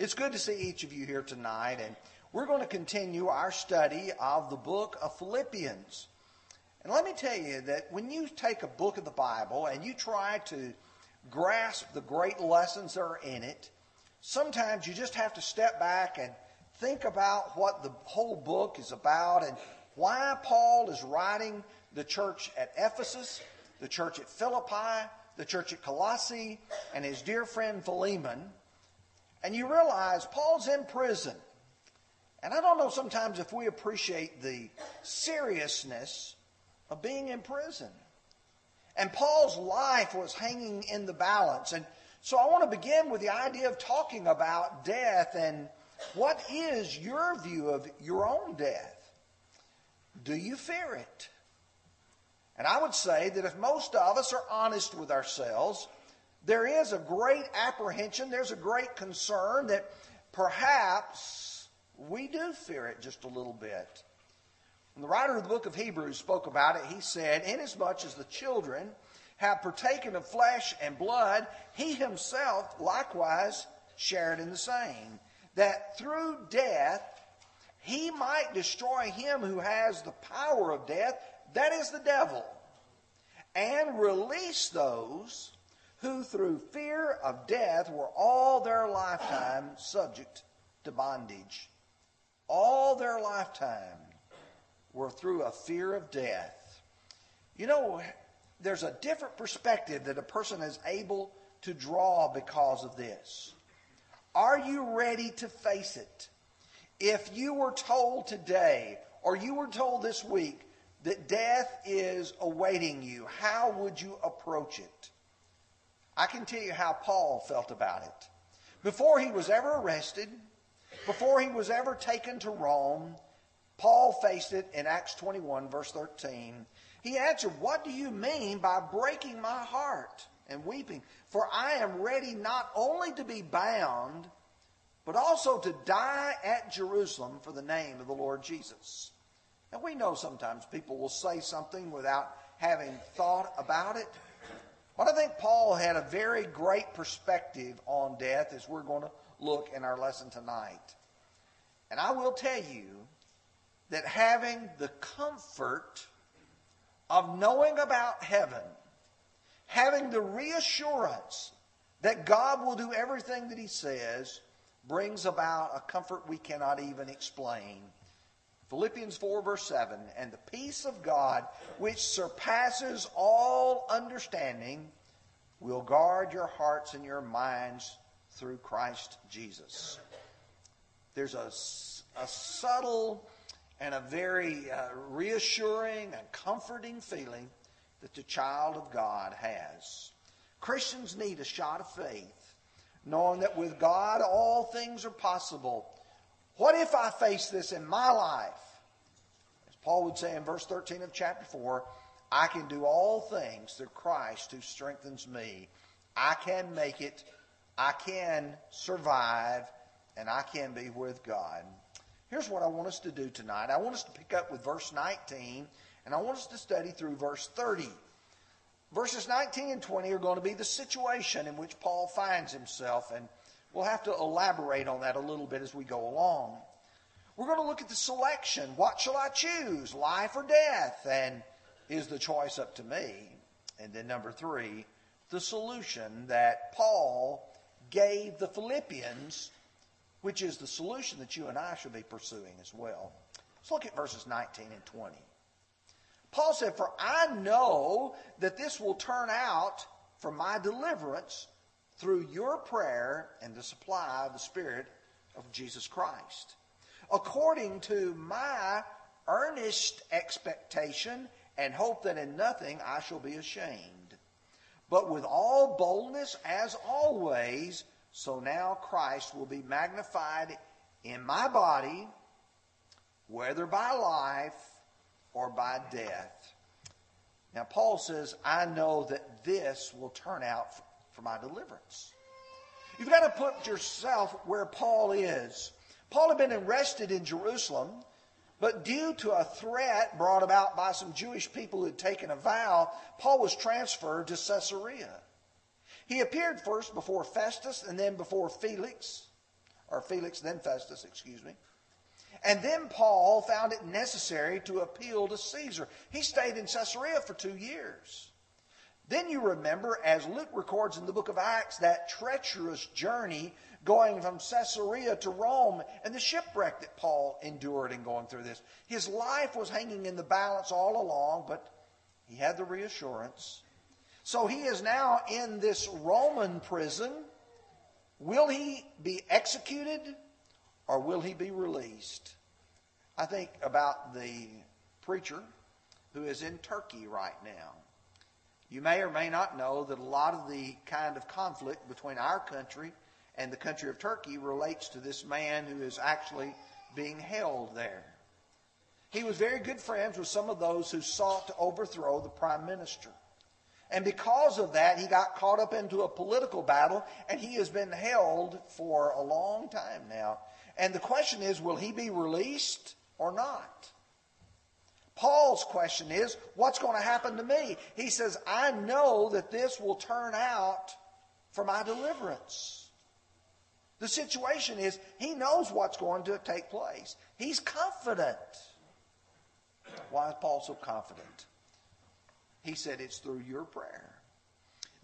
It's good to see each of you here tonight, and we're going to continue our study of the book of Philippians. And let me tell you that when you take a book of the Bible and you try to grasp the great lessons that are in it, sometimes you just have to step back and think about what the whole book is about and why Paul is writing the church at Ephesus, the church at Philippi, the church at Colossae, and his dear friend Philemon. And you realize Paul's in prison. And I don't know sometimes if we appreciate the seriousness of being in prison. And Paul's life was hanging in the balance. And so I want to begin with the idea of talking about death and what is your view of your own death? Do you fear it? And I would say that if most of us are honest with ourselves, there is a great apprehension, there's a great concern that perhaps we do fear it just a little bit. The writer of the book of Hebrews spoke about it, he said, Inasmuch as the children have partaken of flesh and blood, he himself likewise shared in the same, that through death he might destroy him who has the power of death, that is the devil, and release those who through fear of death were all their lifetime subject to bondage. All their lifetime were through a fear of death. You know, there's a different perspective that a person is able to draw because of this. Are you ready to face it? If you were told today, or you were told this week, that death is awaiting you, how would you approach it? I can tell you how Paul felt about it. Before he was ever arrested, before he was ever taken to Rome, Paul faced it in Acts 21, verse 13. He answered, What do you mean by breaking my heart and weeping? For I am ready not only to be bound, but also to die at Jerusalem for the name of the Lord Jesus. And we know sometimes people will say something without having thought about it. But I think Paul had a very great perspective on death as we're going to look in our lesson tonight. And I will tell you that having the comfort of knowing about heaven, having the reassurance that God will do everything that He says, brings about a comfort we cannot even explain. Philippians 4, verse 7 And the peace of God, which surpasses all understanding, will guard your hearts and your minds through Christ Jesus. There's a, a subtle and a very uh, reassuring and comforting feeling that the child of God has. Christians need a shot of faith, knowing that with God all things are possible. What if I face this in my life? As Paul would say in verse 13 of chapter 4, I can do all things through Christ who strengthens me. I can make it, I can survive, and I can be with God. Here's what I want us to do tonight. I want us to pick up with verse 19, and I want us to study through verse 30. Verses 19 and 20 are going to be the situation in which Paul finds himself, and we'll have to elaborate on that a little bit as we go along. We're going to look at the selection. What shall I choose, life or death? And is the choice up to me? And then number three, the solution that Paul gave the Philippians which is the solution that you and I should be pursuing as well. Let's look at verses 19 and 20. Paul said, For I know that this will turn out for my deliverance through your prayer and the supply of the Spirit of Jesus Christ, according to my earnest expectation and hope that in nothing I shall be ashamed, but with all boldness as always so now Christ will be magnified in my body, whether by life or by death. Now, Paul says, I know that this will turn out for my deliverance. You've got to put yourself where Paul is. Paul had been arrested in Jerusalem, but due to a threat brought about by some Jewish people who had taken a vow, Paul was transferred to Caesarea. He appeared first before Festus and then before Felix, or Felix, then Festus, excuse me. And then Paul found it necessary to appeal to Caesar. He stayed in Caesarea for two years. Then you remember, as Luke records in the book of Acts, that treacherous journey going from Caesarea to Rome and the shipwreck that Paul endured in going through this. His life was hanging in the balance all along, but he had the reassurance. So he is now in this Roman prison. Will he be executed or will he be released? I think about the preacher who is in Turkey right now. You may or may not know that a lot of the kind of conflict between our country and the country of Turkey relates to this man who is actually being held there. He was very good friends with some of those who sought to overthrow the prime minister. And because of that, he got caught up into a political battle, and he has been held for a long time now. And the question is will he be released or not? Paul's question is, what's going to happen to me? He says, I know that this will turn out for my deliverance. The situation is, he knows what's going to take place. He's confident. Why is Paul so confident? He said it's through your prayer.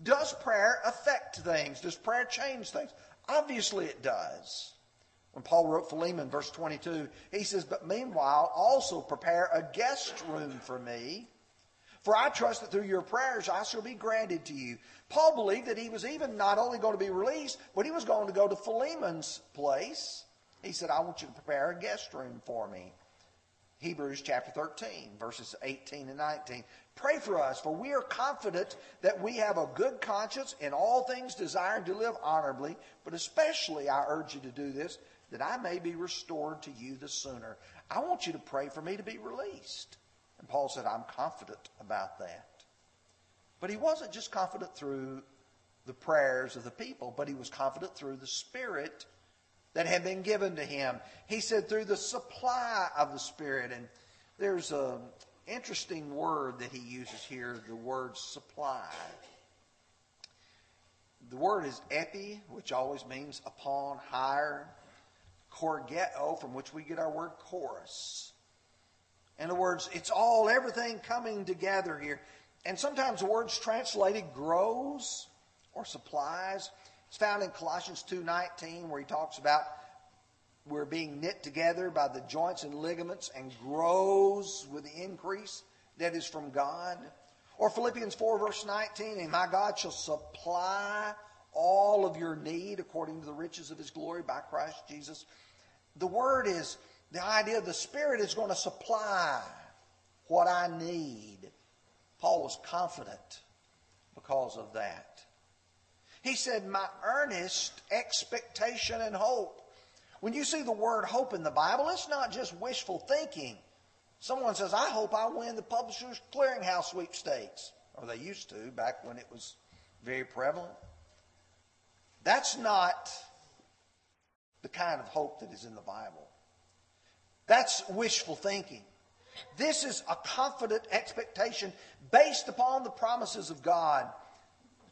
Does prayer affect things? Does prayer change things? Obviously it does. When Paul wrote Philemon, verse 22, he says, But meanwhile, also prepare a guest room for me. For I trust that through your prayers I shall be granted to you. Paul believed that he was even not only going to be released, but he was going to go to Philemon's place. He said, I want you to prepare a guest room for me. Hebrews chapter 13, verses 18 and 19. Pray for us, for we are confident that we have a good conscience in all things, desiring to live honorably, but especially I urge you to do this that I may be restored to you the sooner. I want you to pray for me to be released. And Paul said, I'm confident about that. But he wasn't just confident through the prayers of the people, but he was confident through the Spirit that had been given to him. He said, through the supply of the Spirit. And there's an interesting word that he uses here the word supply. The word is epi, which always means upon, higher chorgeo, from which we get our word chorus. In other words, it's all, everything coming together here. And sometimes the word's translated grows or supplies. It's found in Colossians 2.19 where he talks about we're being knit together by the joints and ligaments and grows with the increase that is from God. Or Philippians 4 verse 19, and my God shall supply all of your need according to the riches of his glory by Christ Jesus the word is the idea the Spirit is going to supply what I need. Paul was confident because of that. He said, My earnest expectation and hope. When you see the word hope in the Bible, it's not just wishful thinking. Someone says, I hope I win the Publishers Clearinghouse sweepstakes. Or they used to back when it was very prevalent. That's not the kind of hope that is in the Bible. That's wishful thinking. This is a confident expectation based upon the promises of God.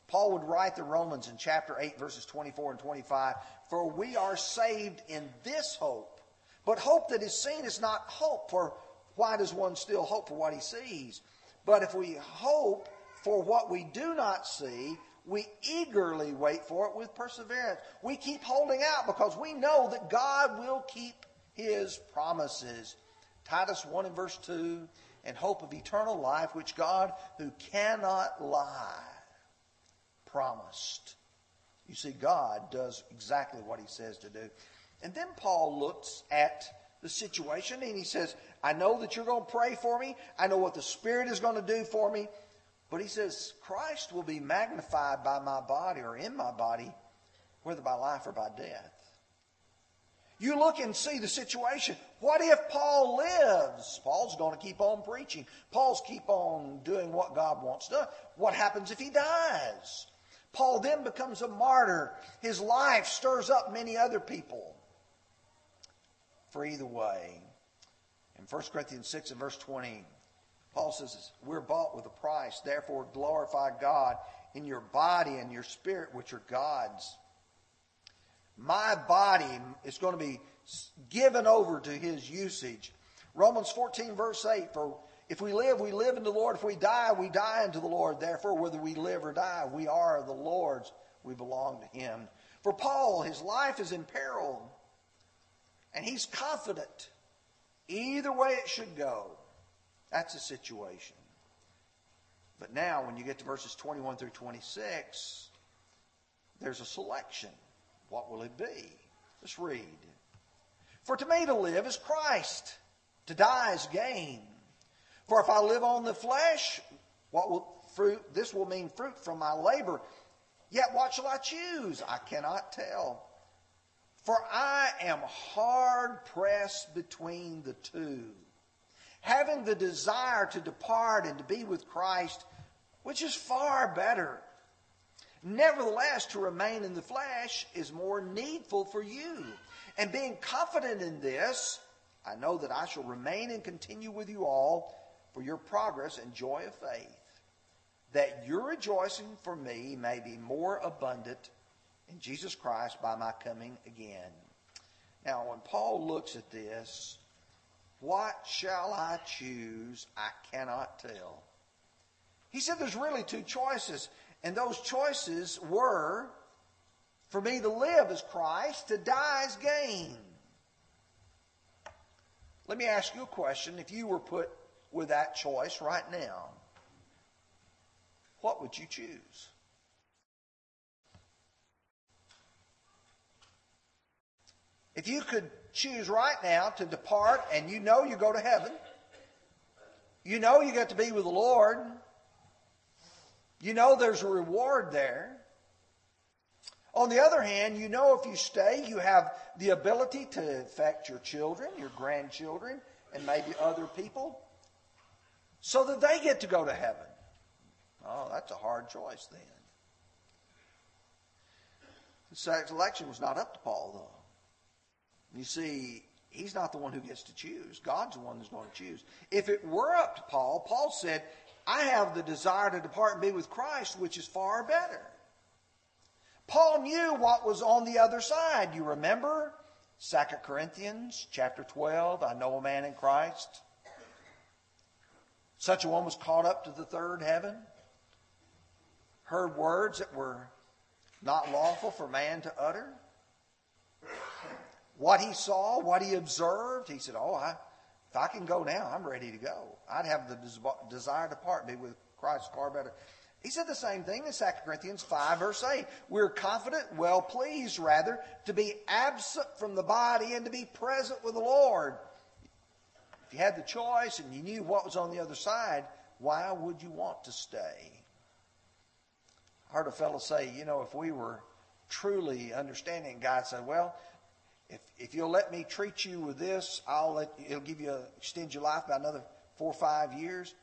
Paul would write the Romans in chapter 8, verses 24 and 25 For we are saved in this hope. But hope that is seen is not hope, for why does one still hope for what he sees? But if we hope for what we do not see, we eagerly wait for it with perseverance. We keep holding out because we know that God will keep his promises. Titus 1 and verse 2 and hope of eternal life, which God, who cannot lie, promised. You see, God does exactly what he says to do. And then Paul looks at the situation and he says, I know that you're going to pray for me. I know what the Spirit is going to do for me. But he says, Christ will be magnified by my body or in my body, whether by life or by death. You look and see the situation. What if Paul lives? Paul's going to keep on preaching. Paul's keep on doing what God wants done. What happens if he dies? Paul then becomes a martyr. His life stirs up many other people. For either way, in 1 Corinthians 6 and verse 20, Paul says, We're bought with a price. Therefore, glorify God in your body and your spirit, which are God's. My body is going to be given over to his usage. Romans 14, verse 8 For if we live, we live in the Lord. If we die, we die unto the Lord. Therefore, whether we live or die, we are the Lord's. We belong to him. For Paul, his life is in peril, and he's confident either way it should go. That's the situation. But now, when you get to verses 21 through 26, there's a selection. What will it be? Let's read. For to me to live is Christ, to die is gain. For if I live on the flesh, what will fruit? This will mean fruit from my labor. Yet what shall I choose? I cannot tell. For I am hard pressed between the two, having the desire to depart and to be with Christ, which is far better. Nevertheless, to remain in the flesh is more needful for you. And being confident in this, I know that I shall remain and continue with you all for your progress and joy of faith, that your rejoicing for me may be more abundant in Jesus Christ by my coming again. Now, when Paul looks at this, what shall I choose? I cannot tell. He said there's really two choices, and those choices were for me to live as Christ, to die as gain. Let me ask you a question. If you were put with that choice right now, what would you choose? If you could choose right now to depart and you know you go to heaven, you know you get to be with the Lord, you know there's a reward there. On the other hand, you know if you stay, you have the ability to affect your children, your grandchildren, and maybe other people so that they get to go to heaven. Oh, that's a hard choice then. The selection was not up to Paul, though. You see, he's not the one who gets to choose. God's the one who's going to choose. If it were up to Paul, Paul said, I have the desire to depart and be with Christ, which is far better. Paul knew what was on the other side. You remember? 2 Corinthians chapter 12, I know a man in Christ. Such a one was caught up to the third heaven, heard words that were not lawful for man to utter what he saw, what he observed, he said, Oh, I, if I can go now, I'm ready to go. I'd have the desire to part, be with Christ far better. He said the same thing in 2 Corinthians 5, verse 8. We're confident, well pleased, rather, to be absent from the body and to be present with the Lord. If you had the choice and you knew what was on the other side, why would you want to stay? I heard a fellow say, you know, if we were truly understanding, God said, well, if, if you'll let me treat you with this, I'll let, it'll give you, a, extend your life by another four or five years.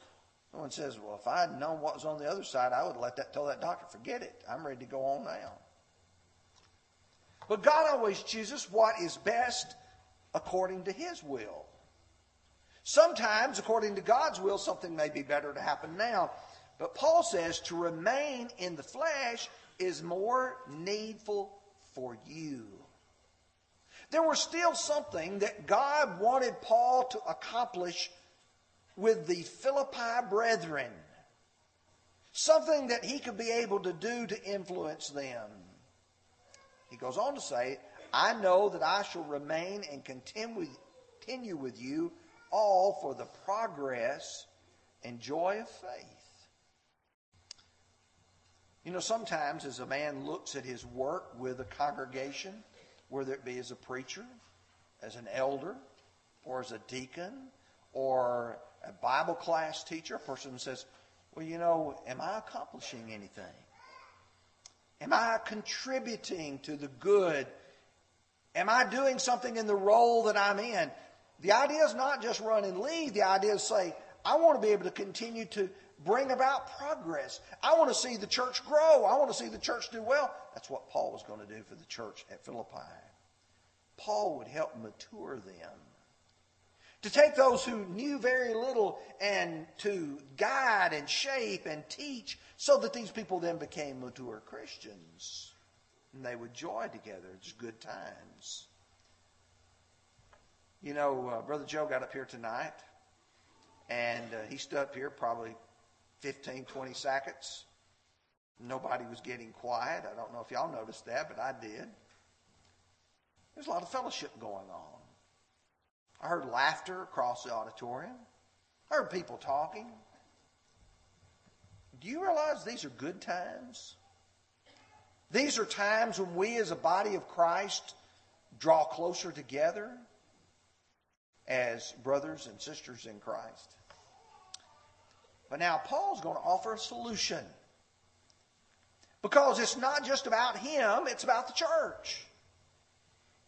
Someone says, well, if I'd known what was on the other side, I would let that, tell that doctor, forget it. I'm ready to go on now. But God always chooses what is best according to His will. Sometimes, according to God's will, something may be better to happen now. But Paul says to remain in the flesh is more needful for you. There was still something that God wanted Paul to accomplish with the Philippi brethren. Something that he could be able to do to influence them. He goes on to say, I know that I shall remain and continue with you all for the progress and joy of faith. You know, sometimes as a man looks at his work with a congregation, whether it be as a preacher, as an elder, or as a deacon, or a Bible class teacher, a person says, Well, you know, am I accomplishing anything? Am I contributing to the good? Am I doing something in the role that I'm in? The idea is not just run and leave. The idea is say, I want to be able to continue to bring about progress. I want to see the church grow. I want to see the church do well. That's what Paul was going to do for the church at Philippi. Paul would help mature them. To take those who knew very little and to guide and shape and teach so that these people then became mature Christians. and they would joy together. It's good times. You know, uh, Brother Joe got up here tonight, and uh, he stood up here probably 15, 20 seconds. Nobody was getting quiet. I don't know if y'all noticed that, but I did. There's a lot of fellowship going on. I heard laughter across the auditorium. I heard people talking. Do you realize these are good times? These are times when we as a body of Christ draw closer together as brothers and sisters in Christ. But now Paul's going to offer a solution. Because it's not just about him, it's about the church.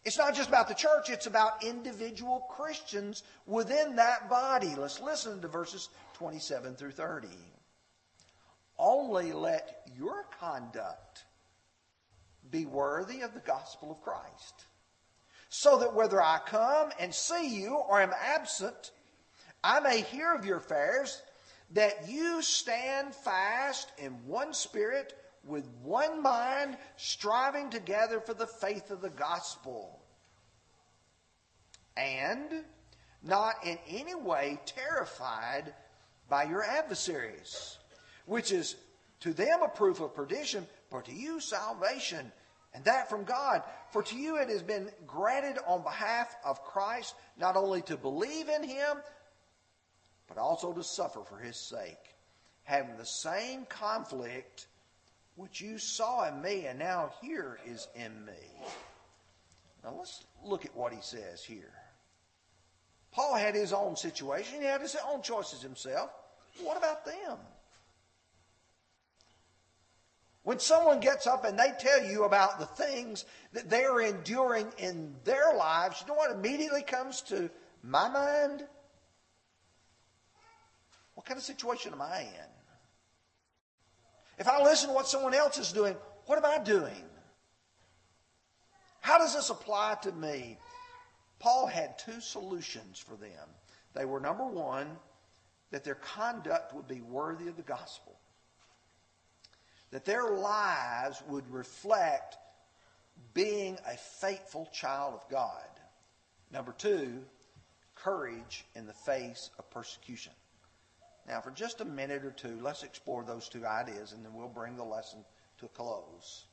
It's not just about the church, it's about individual Christians within that body. Let's listen to verses 27 through 30. Only let your conduct be worthy of the gospel of Christ, so that whether I come and see you or am absent, I may hear of your affairs, that you stand fast in one spirit with one mind, striving together for the faith of the gospel. And not in any way terrified by your adversaries, which is to them a proof of perdition, but to you salvation, and that from God. For to you it has been granted on behalf of Christ not only to believe in him, but also to suffer for his sake, having the same conflict which you saw in me and now here is in me. Now let's look at what he says here. Paul had his own situation, he had his own choices himself. What about them? When someone gets up and they tell you about the things that they're enduring in their lives, you know what immediately comes to my mind? What kind of situation am I in? If I listen to what someone else is doing, what am I doing? How does this apply to me? Paul had two solutions for them. They were number one, that their conduct would be worthy of the gospel, that their lives would reflect being a faithful child of God. Number two, courage in the face of persecution. Now, for just a minute or two, let's explore those two ideas and then we'll bring the lesson to a close.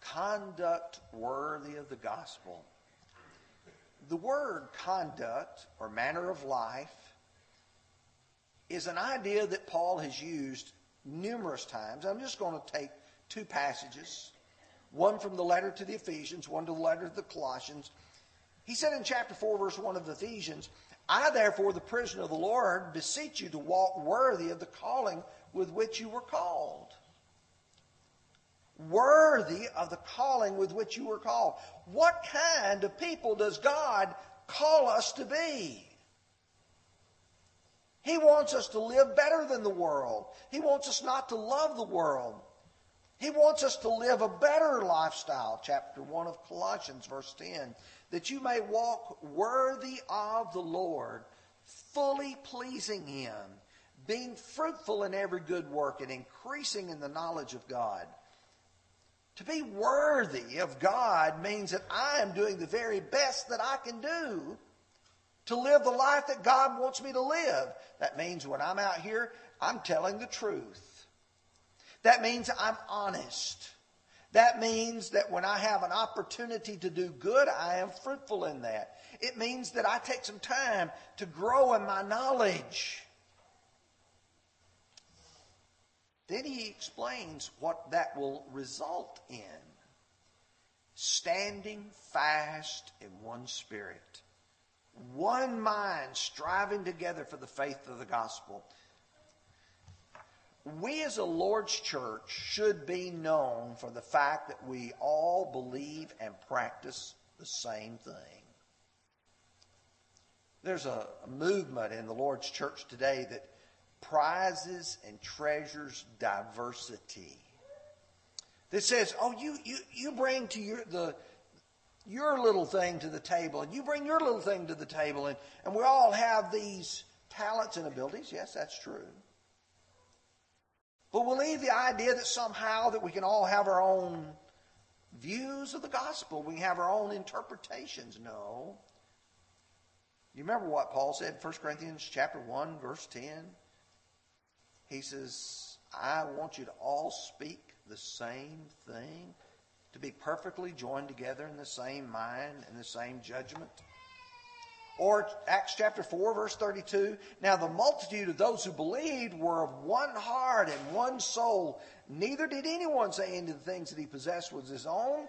Conduct worthy of the gospel. The word conduct or manner of life is an idea that Paul has used numerous times. I'm just going to take two passages, one from the letter to the Ephesians, one to the letter to the Colossians. He said in chapter 4, verse 1 of the Ephesians, I, therefore, the prisoner of the Lord, beseech you to walk worthy of the calling with which you were called. Worthy of the calling with which you were called. What kind of people does God call us to be? He wants us to live better than the world. He wants us not to love the world. He wants us to live a better lifestyle. Chapter 1 of Colossians, verse 10 that you may walk worthy of the Lord, fully pleasing Him, being fruitful in every good work and increasing in the knowledge of God. To be worthy of God means that I am doing the very best that I can do to live the life that God wants me to live. That means when I'm out here, I'm telling the truth. That means I'm honest. That means that when I have an opportunity to do good, I am fruitful in that. It means that I take some time to grow in my knowledge. Then he explains what that will result in. Standing fast in one spirit, one mind, striving together for the faith of the gospel we as a Lord's church should be known for the fact that we all believe and practice the same thing. There's a, movement in the Lord's church today that prizes and treasures diversity. That says, oh, you, you, you bring to your, the, your little thing to the table, and you bring your little thing to the table, and, and we all have these talents and abilities. Yes, that's true. But we'll leave the idea that somehow that we can all have our own views of the gospel. We have our own interpretations. No. You remember what Paul said in 1 Corinthians chapter 1, verse 10? He says, I want you to all speak the same thing, to be perfectly joined together in the same mind and the same judgment. Or Acts chapter 4, verse 32. Now the multitude of those who believed were of one heart and one soul. Neither did anyone say any of the things that he possessed was his own.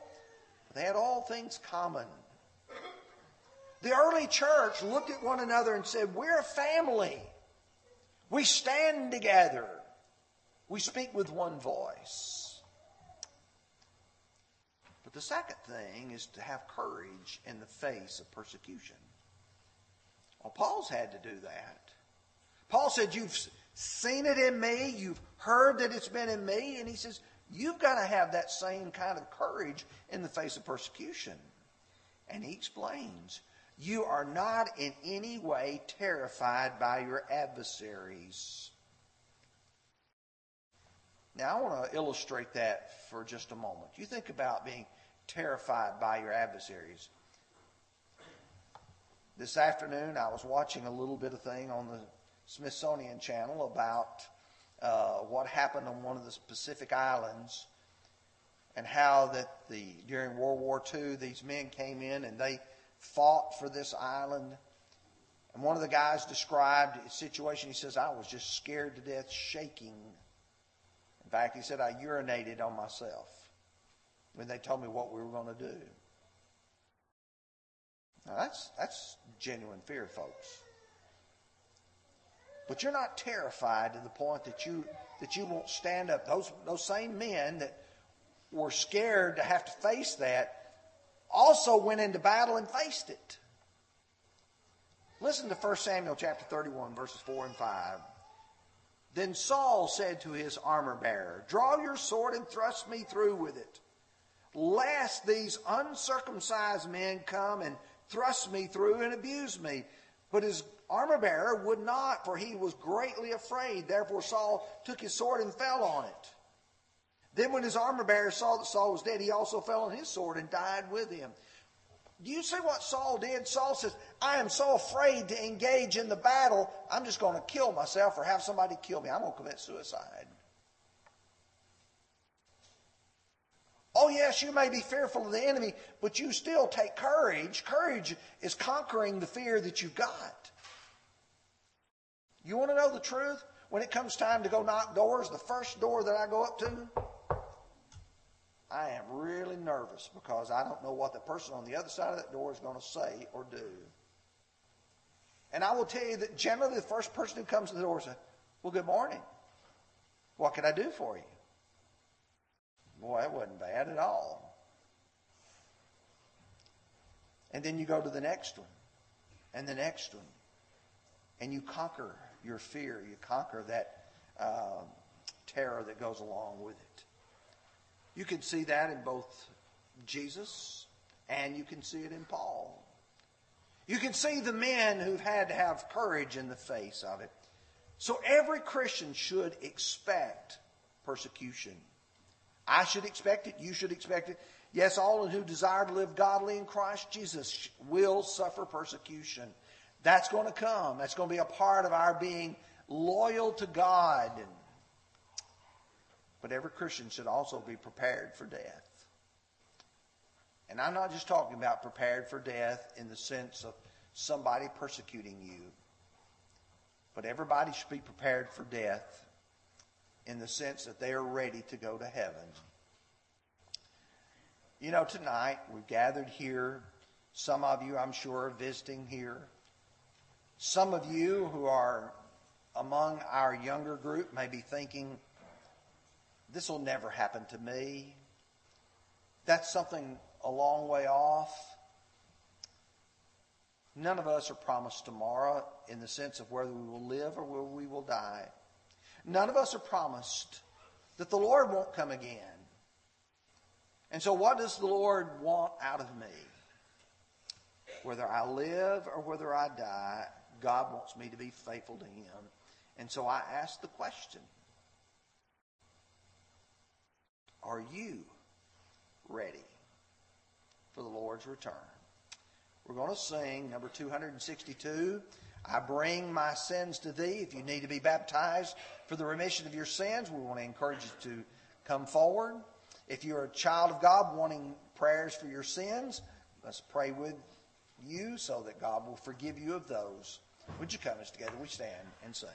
They had all things common. The early church looked at one another and said, We're a family. We stand together. We speak with one voice. But the second thing is to have courage in the face of persecution. Well, Paul's had to do that. Paul said, You've seen it in me, you've heard that it's been in me, and he says, You've got to have that same kind of courage in the face of persecution. And he explains, You are not in any way terrified by your adversaries. Now, I want to illustrate that for just a moment. You think about being terrified by your adversaries. This afternoon, I was watching a little bit of thing on the Smithsonian Channel about uh, what happened on one of the Pacific Islands and how that the during World War II these men came in and they fought for this island. And one of the guys described a situation. He says, "I was just scared to death, shaking." In fact, he said, "I urinated on myself when they told me what we were going to do." Now that's, that's genuine fear, folks. But you're not terrified to the point that you, that you won't stand up. Those, those same men that were scared to have to face that also went into battle and faced it. Listen to 1 Samuel chapter 31, verses 4 and 5. Then Saul said to his armor bearer, Draw your sword and thrust me through with it, lest these uncircumcised men come and thrust me through and abused me. But his armor bearer would not, for he was greatly afraid. Therefore Saul took his sword and fell on it. Then when his armor bearer saw that Saul was dead, he also fell on his sword and died with him. Do you see what Saul did? Saul says, I am so afraid to engage in the battle, I'm just going to kill myself or have somebody kill me. I'm going to commit suicide. Oh, yes, you may be fearful of the enemy, but you still take courage. Courage is conquering the fear that you've got. You want to know the truth? When it comes time to go knock doors, the first door that I go up to, I am really nervous because I don't know what the person on the other side of that door is going to say or do. And I will tell you that generally the first person who comes to the door says, Well, good morning. What can I do for you? Boy, that wasn't bad at all. And then you go to the next one, and the next one, and you conquer your fear. You conquer that uh, terror that goes along with it. You can see that in both Jesus and you can see it in Paul. You can see the men who've had to have courage in the face of it. So every Christian should expect persecution. I should expect it. You should expect it. Yes, all who desire to live godly in Christ Jesus will suffer persecution. That's going to come. That's going to be a part of our being loyal to God. But every Christian should also be prepared for death. And I'm not just talking about prepared for death in the sense of somebody persecuting you, but everybody should be prepared for death in the sense that they are ready to go to heaven. You know, tonight we've gathered here. Some of you, I'm sure, are visiting here. Some of you who are among our younger group may be thinking, this will never happen to me. That's something a long way off. None of us are promised tomorrow in the sense of whether we will live or whether we will die. None of us are promised that the Lord won't come again. And so, what does the Lord want out of me? Whether I live or whether I die, God wants me to be faithful to Him. And so I ask the question Are you ready? for the Lord's return. We're going to sing number 262. I bring my sins to thee. If you need to be baptized for the remission of your sins, we want to encourage you to come forward. If you're a child of God wanting prayers for your sins, let's pray with you so that God will forgive you of those. Would you come as together we stand and sing?